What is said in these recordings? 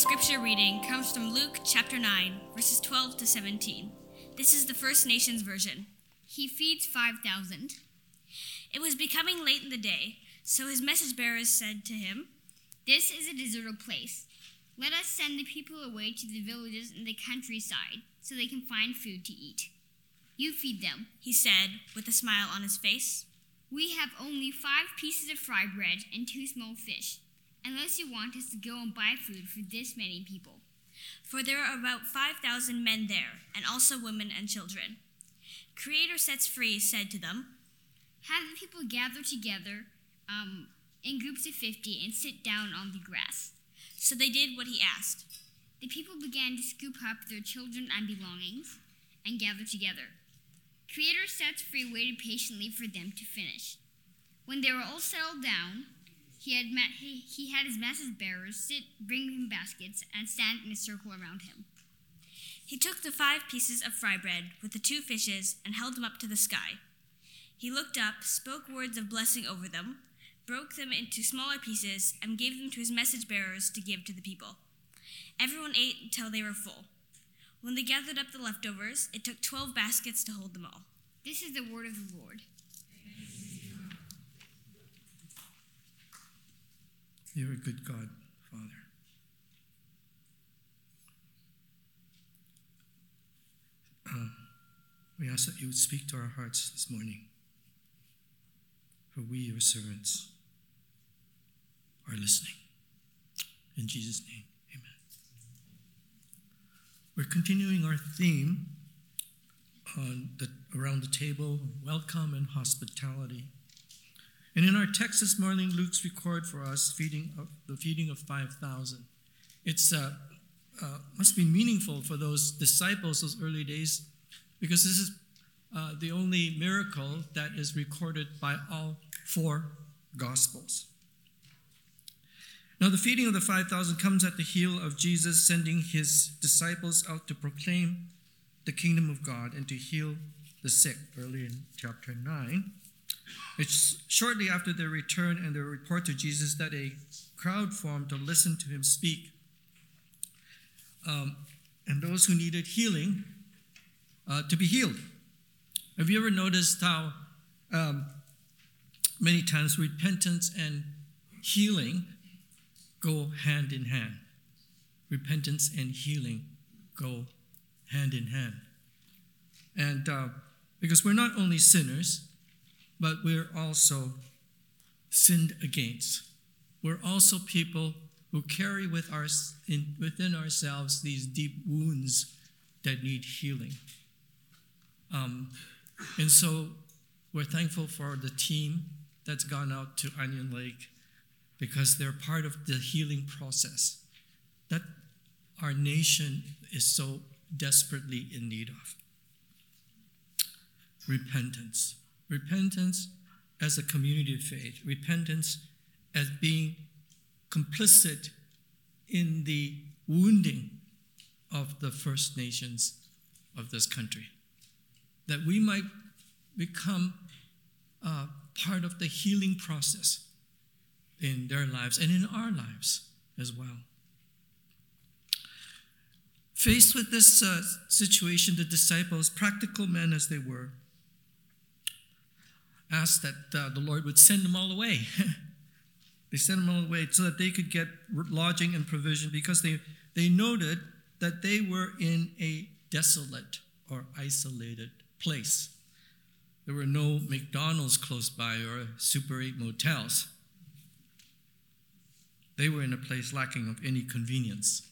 Scripture reading comes from Luke chapter 9, verses 12 to 17. This is the First Nations version. He feeds 5,000. It was becoming late in the day, so his message bearers said to him, This is a deserted place. Let us send the people away to the villages in the countryside so they can find food to eat. You feed them, he said, with a smile on his face. We have only five pieces of fried bread and two small fish, unless you want us to go and buy food for this many people. For there are about 5,000 men there, and also women and children. Creator Sets Free said to them, Have the people gather together um, in groups of 50 and sit down on the grass. So they did what he asked. The people began to scoop up their children and belongings and gather together. Creator Sets Free waited patiently for them to finish. When they were all settled down, he had, met, he, he had his message bearers sit, bring him baskets, and stand in a circle around him. He took the five pieces of fry bread with the two fishes and held them up to the sky. He looked up, spoke words of blessing over them, broke them into smaller pieces, and gave them to his message bearers to give to the people. Everyone ate until they were full. When they gathered up the leftovers, it took twelve baskets to hold them all. This is the word of the Lord. You're a good God, Father. Uh, we ask that you would speak to our hearts this morning. For we, your servants, are listening. In Jesus' name, amen. We're continuing our theme on the, around the table welcome and hospitality. And in our text this morning, Luke's record for us feeding of, the feeding of 5,000. It's uh, uh, must be meaningful for those disciples those early days because this is uh, the only miracle that is recorded by all four gospels. Now, the feeding of the 5,000 comes at the heel of Jesus sending his disciples out to proclaim the kingdom of God and to heal the sick, early in chapter 9. It's shortly after their return and their report to Jesus that a crowd formed to listen to him speak. Um, and those who needed healing uh, to be healed. Have you ever noticed how um, many times repentance and healing go hand in hand? Repentance and healing go hand in hand. And uh, because we're not only sinners, but we're also sinned against. We're also people who carry with our, in, within ourselves these deep wounds that need healing. Um, and so we're thankful for the team that's gone out to Onion Lake because they're part of the healing process that our nation is so desperately in need of. Repentance. Repentance as a community of faith. Repentance as being complicit in the wounding of the First Nations of this country. That we might become uh, part of the healing process in their lives and in our lives as well. Faced with this uh, situation, the disciples, practical men as they were, asked that uh, the Lord would send them all away. they sent them all away so that they could get lodging and provision because they, they noted that they were in a desolate or isolated place. There were no McDonald's close by or Super 8 motels. They were in a place lacking of any convenience,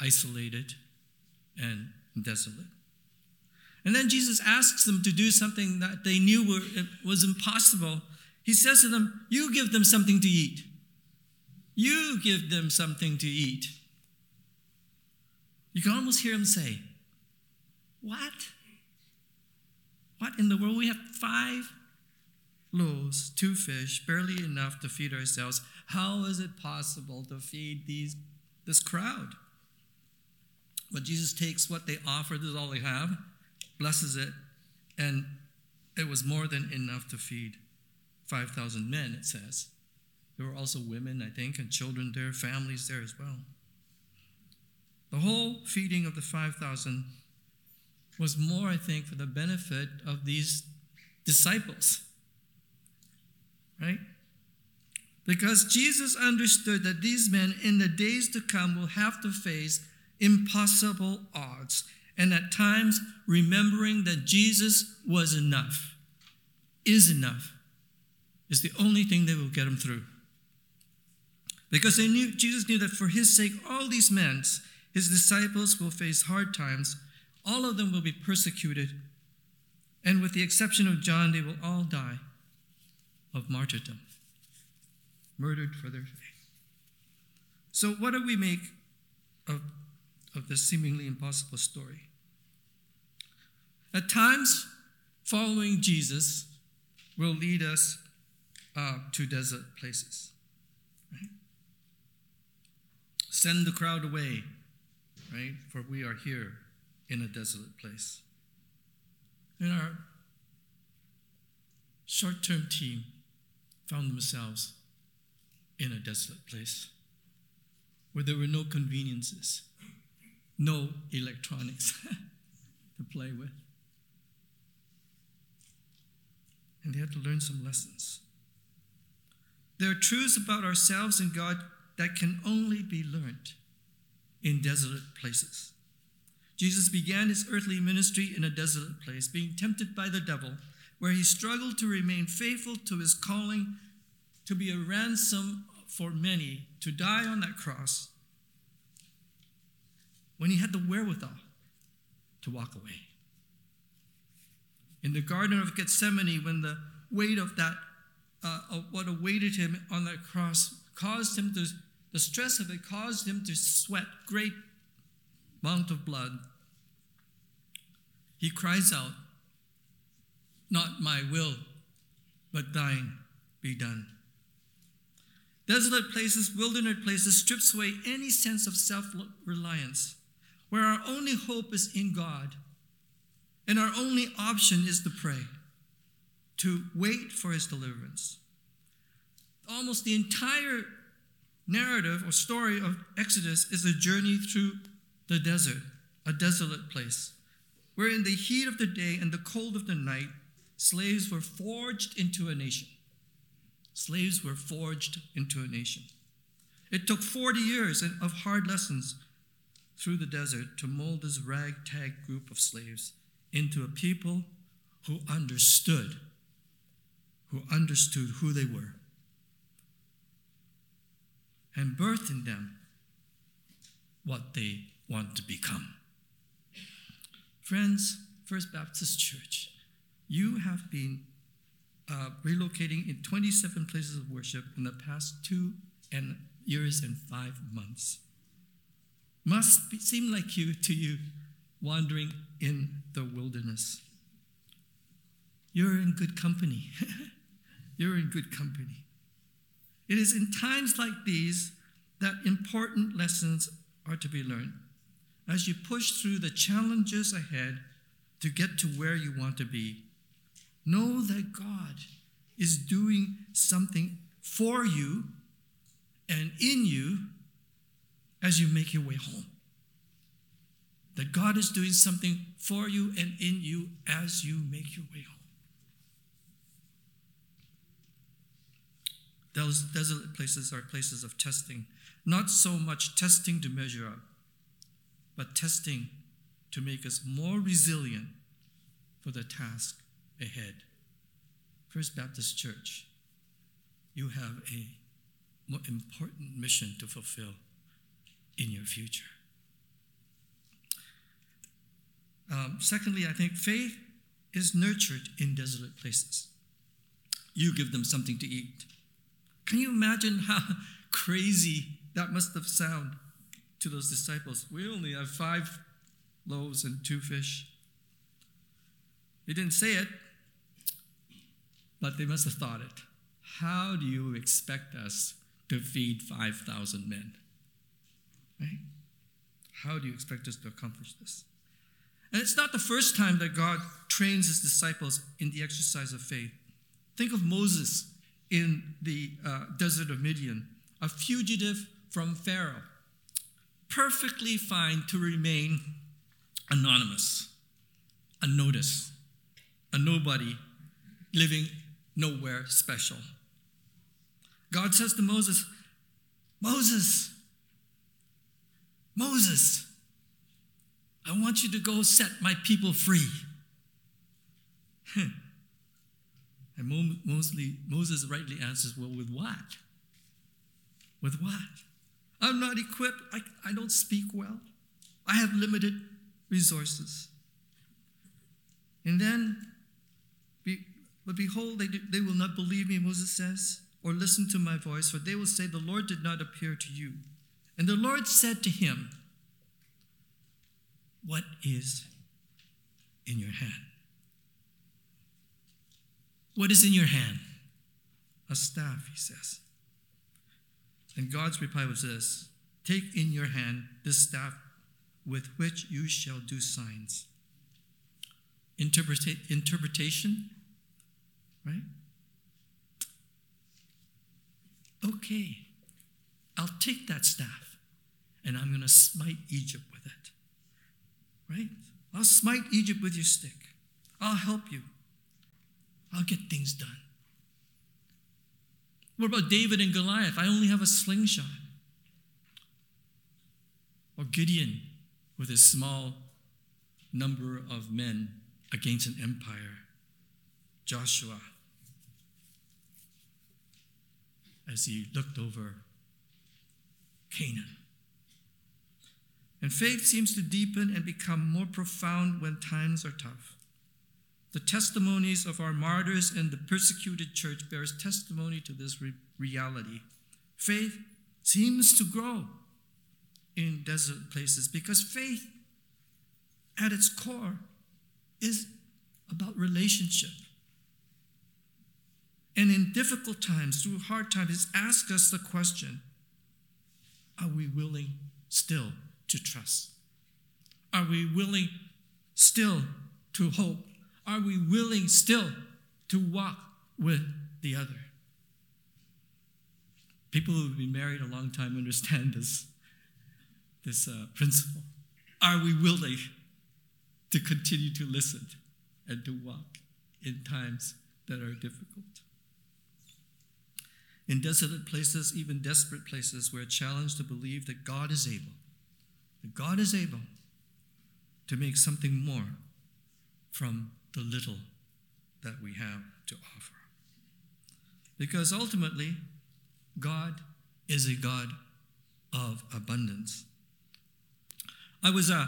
isolated and desolate. And then Jesus asks them to do something that they knew were, was impossible. He says to them, You give them something to eat. You give them something to eat. You can almost hear him say, What? What in the world? We have five loaves, two fish, barely enough to feed ourselves. How is it possible to feed these, this crowd? But Jesus takes what they offer, this is all they have, blesses it, and it was more than enough to feed 5,000 men, it says. There were also women, I think, and children there, families there as well. The whole feeding of the 5,000 was more, I think, for the benefit of these disciples. Right? Because Jesus understood that these men in the days to come will have to face impossible odds, and at times remembering that Jesus was enough, is enough, is the only thing that will get them through. Because they knew Jesus knew that for his sake, all these men, his disciples, will face hard times. All of them will be persecuted, and with the exception of John, they will all die of martyrdom murdered for their faith. So, what do we make of, of this seemingly impossible story? At times, following Jesus will lead us uh, to desert places. Right? Send the crowd away, right? For we are here in a desolate place. And our short term team found themselves in a desolate place where there were no conveniences, no electronics to play with. And they had to learn some lessons. There are truths about ourselves and God that can only be learned in desolate places. Jesus began his earthly ministry in a desolate place, being tempted by the devil, where he struggled to remain faithful to his calling to be a ransom for many to die on that cross when he had the wherewithal to walk away. In the Garden of Gethsemane, when the weight of that, uh, of what awaited him on that cross caused him to, the stress of it caused him to sweat great amount of blood. He cries out, Not my will, but thine be done. Desolate places, wilderness places strips away any sense of self reliance, where our only hope is in God, and our only option is to pray, to wait for His deliverance. Almost the entire narrative or story of Exodus is a journey through the desert, a desolate place, where in the heat of the day and the cold of the night, slaves were forged into a nation. Slaves were forged into a nation. It took 40 years of hard lessons through the desert to mold this ragtag group of slaves into a people who understood, who understood who they were, and birthed in them what they want to become. Friends, First Baptist Church, you have been uh, relocating in 27 places of worship in the past two and years and five months. Must be, seem like you to you wandering in the wilderness. You're in good company. You're in good company. It is in times like these that important lessons are to be learned. As you push through the challenges ahead to get to where you want to be, Know that God is doing something for you and in you as you make your way home. That God is doing something for you and in you as you make your way home. Those desolate places are places of testing, not so much testing to measure up, but testing to make us more resilient for the task ahead. First Baptist Church, you have a more important mission to fulfill in your future. Um, secondly, I think faith is nurtured in desolate places. You give them something to eat. Can you imagine how crazy that must have sounded to those disciples? We only have five loaves and two fish. They didn't say it, but they must have thought it. How do you expect us to feed 5,000 men? Right? How do you expect us to accomplish this? And it's not the first time that God trains his disciples in the exercise of faith. Think of Moses in the uh, desert of Midian, a fugitive from Pharaoh, perfectly fine to remain anonymous, unnoticed, a nobody living nowhere special. God says to Moses, Moses, Moses, I want you to go set my people free. and Moses rightly answers, Well, with what? With what? I'm not equipped. I, I don't speak well. I have limited resources. And then, be, but behold, they, they will not believe me, Moses says, or listen to my voice, for they will say, The Lord did not appear to you. And the Lord said to him, What is in your hand? What is in your hand? A staff, he says. And God's reply was this Take in your hand this staff with which you shall do signs. Interpreta- interpretation, right? Okay, I'll take that staff and I'm going to smite Egypt. Right? I'll smite Egypt with your stick. I'll help you. I'll get things done. What about David and Goliath? I only have a slingshot. Or Gideon with his small number of men against an empire. Joshua, as he looked over Canaan. And faith seems to deepen and become more profound when times are tough. The testimonies of our martyrs and the persecuted church bears testimony to this re- reality. Faith seems to grow in desert places because faith at its core is about relationship. And in difficult times, through hard times, it asks us the question are we willing still to trust? Are we willing still to hope? Are we willing still to walk with the other? People who have been married a long time understand this, this uh, principle. Are we willing to continue to listen and to walk in times that are difficult? In desolate places, even desperate places, we're challenged to believe that God is able, God is able to make something more from the little that we have to offer. Because ultimately, God is a God of abundance. I was uh,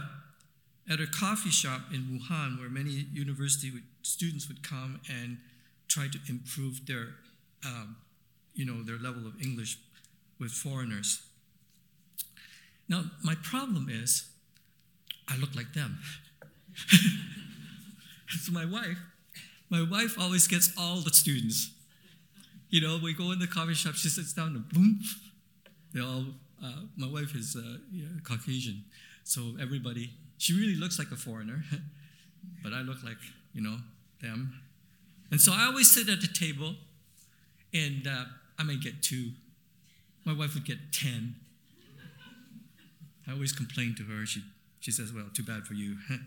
at a coffee shop in Wuhan where many university students would come and try to improve their, um, you know, their level of English with foreigners. Now, my problem is I look like them. so my wife, my wife always gets all the students. You know, we go in the coffee shop, she sits down and boom, they all. Uh, my wife is uh, yeah, Caucasian, so everybody. She really looks like a foreigner, but I look like you know them. And so I always sit at the table, and uh, I might get two. My wife would get ten. I always complain to her. She she says, "Well, too bad for you."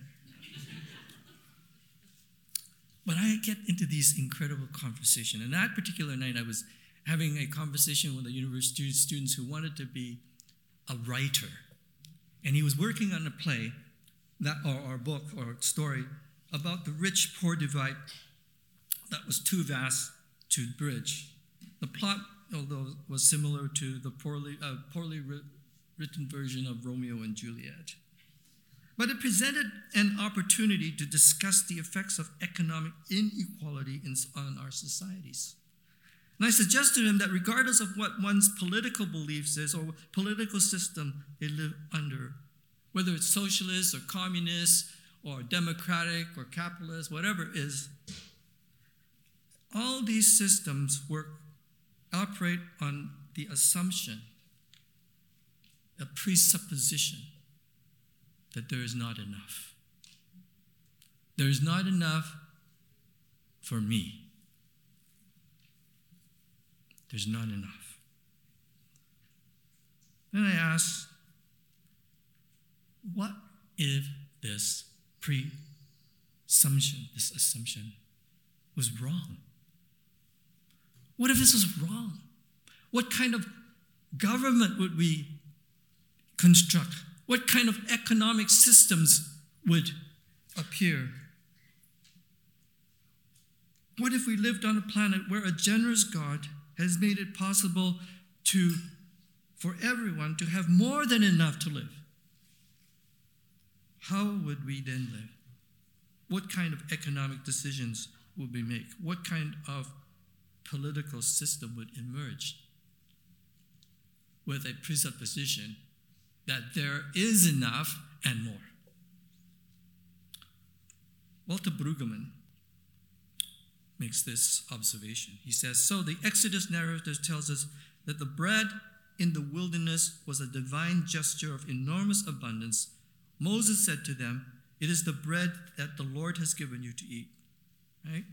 But I get into these incredible conversations. And that particular night, I was having a conversation with a university students who wanted to be a writer. And he was working on a play, that, or, or book or story about the rich poor divide that was too vast to bridge. The plot, although was similar to the poorly, uh, poorly written version of Romeo and Juliet. But it presented an opportunity to discuss the effects of economic inequality in, on our societies. And I suggested to him that regardless of what one's political beliefs is or political system they live under, whether it's socialist or communist or democratic or capitalist, whatever it is, all these systems work, operate on the assumption, a presupposition that there is not enough. There is not enough for me. There's not enough. Then I ask, what if this presumption, this assumption, was wrong? What if this was wrong? What kind of government would we construct? What kind of economic systems would appear? What if we lived on a planet where a generous God has made it possible to for everyone to have more than enough to live? How would we then live? What kind of economic decisions would we make? What kind of political system would emerge with a presupposition that there is enough and more? Walter Brueggemann makes this observation. He says So the Exodus narrative tells us that the bread in the wilderness was a divine gesture of enormous abundance. Moses said to them, It is the bread that the Lord has given you to eat. Right?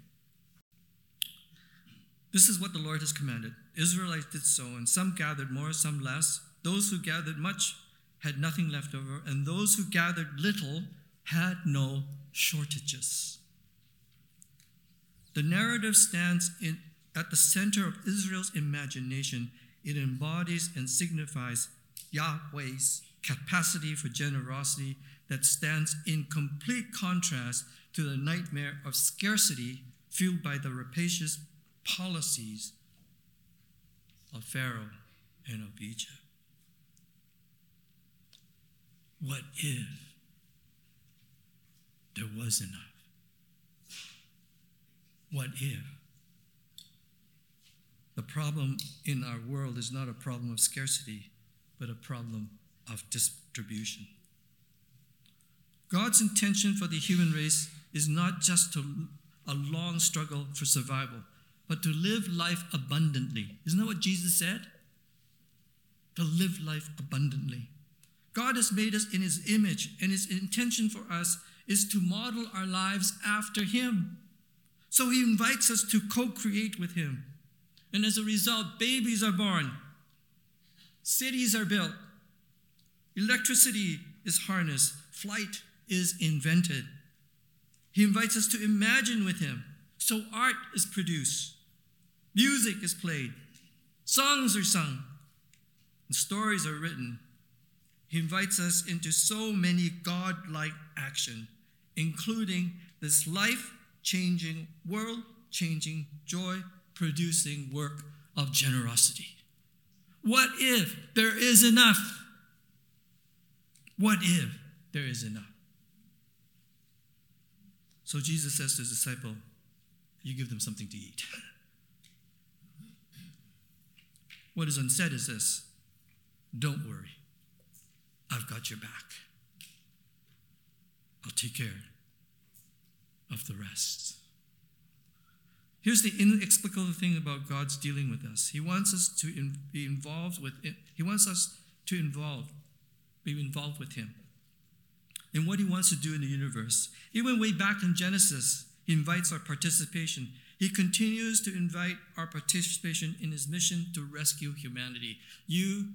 This is what the Lord has commanded. Israelites did so, and some gathered more, some less. Those who gathered much had nothing left over, and those who gathered little had no shortages. The narrative stands in, at the center of Israel's imagination. It embodies and signifies Yahweh's capacity for generosity that stands in complete contrast to the nightmare of scarcity fueled by the rapacious policies of Pharaoh and of Egypt. What if there was enough? What if? The problem in our world is not a problem of scarcity, but a problem of distribution. God's intention for the human race is not just to, a long struggle for survival, but to live life abundantly. Isn't that what Jesus said? To live life abundantly. God has made us in His image, and His intention for us is to model our lives after Him. So he invites us to co create with him. And as a result, babies are born, cities are built, electricity is harnessed, flight is invented. He invites us to imagine with him. So art is produced, music is played, songs are sung, and stories are written. He invites us into so many God-like action, including this life changing, world changing, joy producing work of generosity. What if there is enough? What if there is enough? So Jesus says to his disciple, You give them something to eat. What is unsaid is this Don't worry, I've got your back. I'll take care of the rest. Here's the inexplicable thing about God's dealing with us. He wants us to in, be involved with it. He wants us to involve, be involved with Him in what He wants to do in the universe. Even way back in Genesis, He invites our participation. He continues to invite our participation in His mission to rescue humanity. You,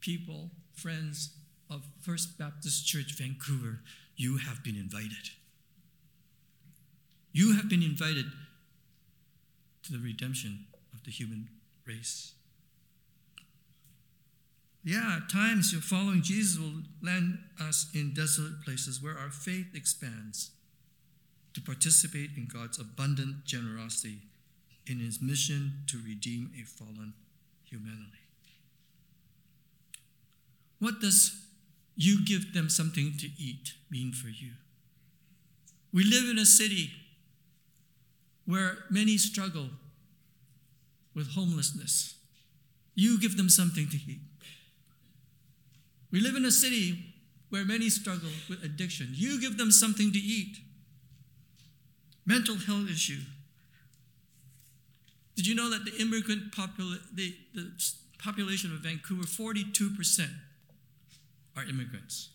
people, friends of First Baptist Church, Vancouver, you have been invited. You have been invited to the redemption of the human race. Yeah, at times your following Jesus will land us in desolate places where our faith expands to participate in God's abundant generosity in his mission to redeem a fallen humanity. What does you give them something to eat mean for you? We live in a city where many struggle with homelessness. You give them something to eat. We live in a city where many struggle with addiction. You give them something to eat. Mental health issue. Did you know that the immigrant popula- the, the population of Vancouver, 42% are immigrants?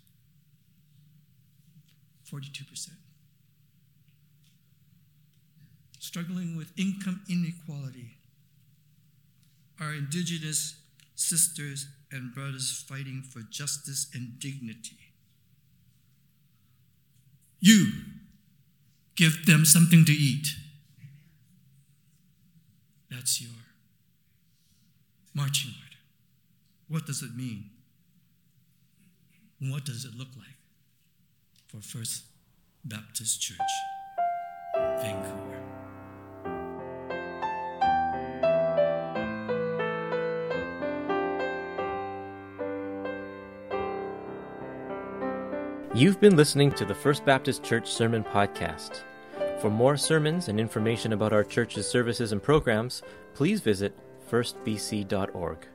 42%. struggling with income inequality. our indigenous sisters and brothers fighting for justice and dignity. You give them something to eat. That's your marching order. What does it mean? What does it look like for First Baptist Church, Vancouver? You've been listening to the First Baptist Church Sermon Podcast. For more sermons and information about our church's services and programs, please visit firstbc.org.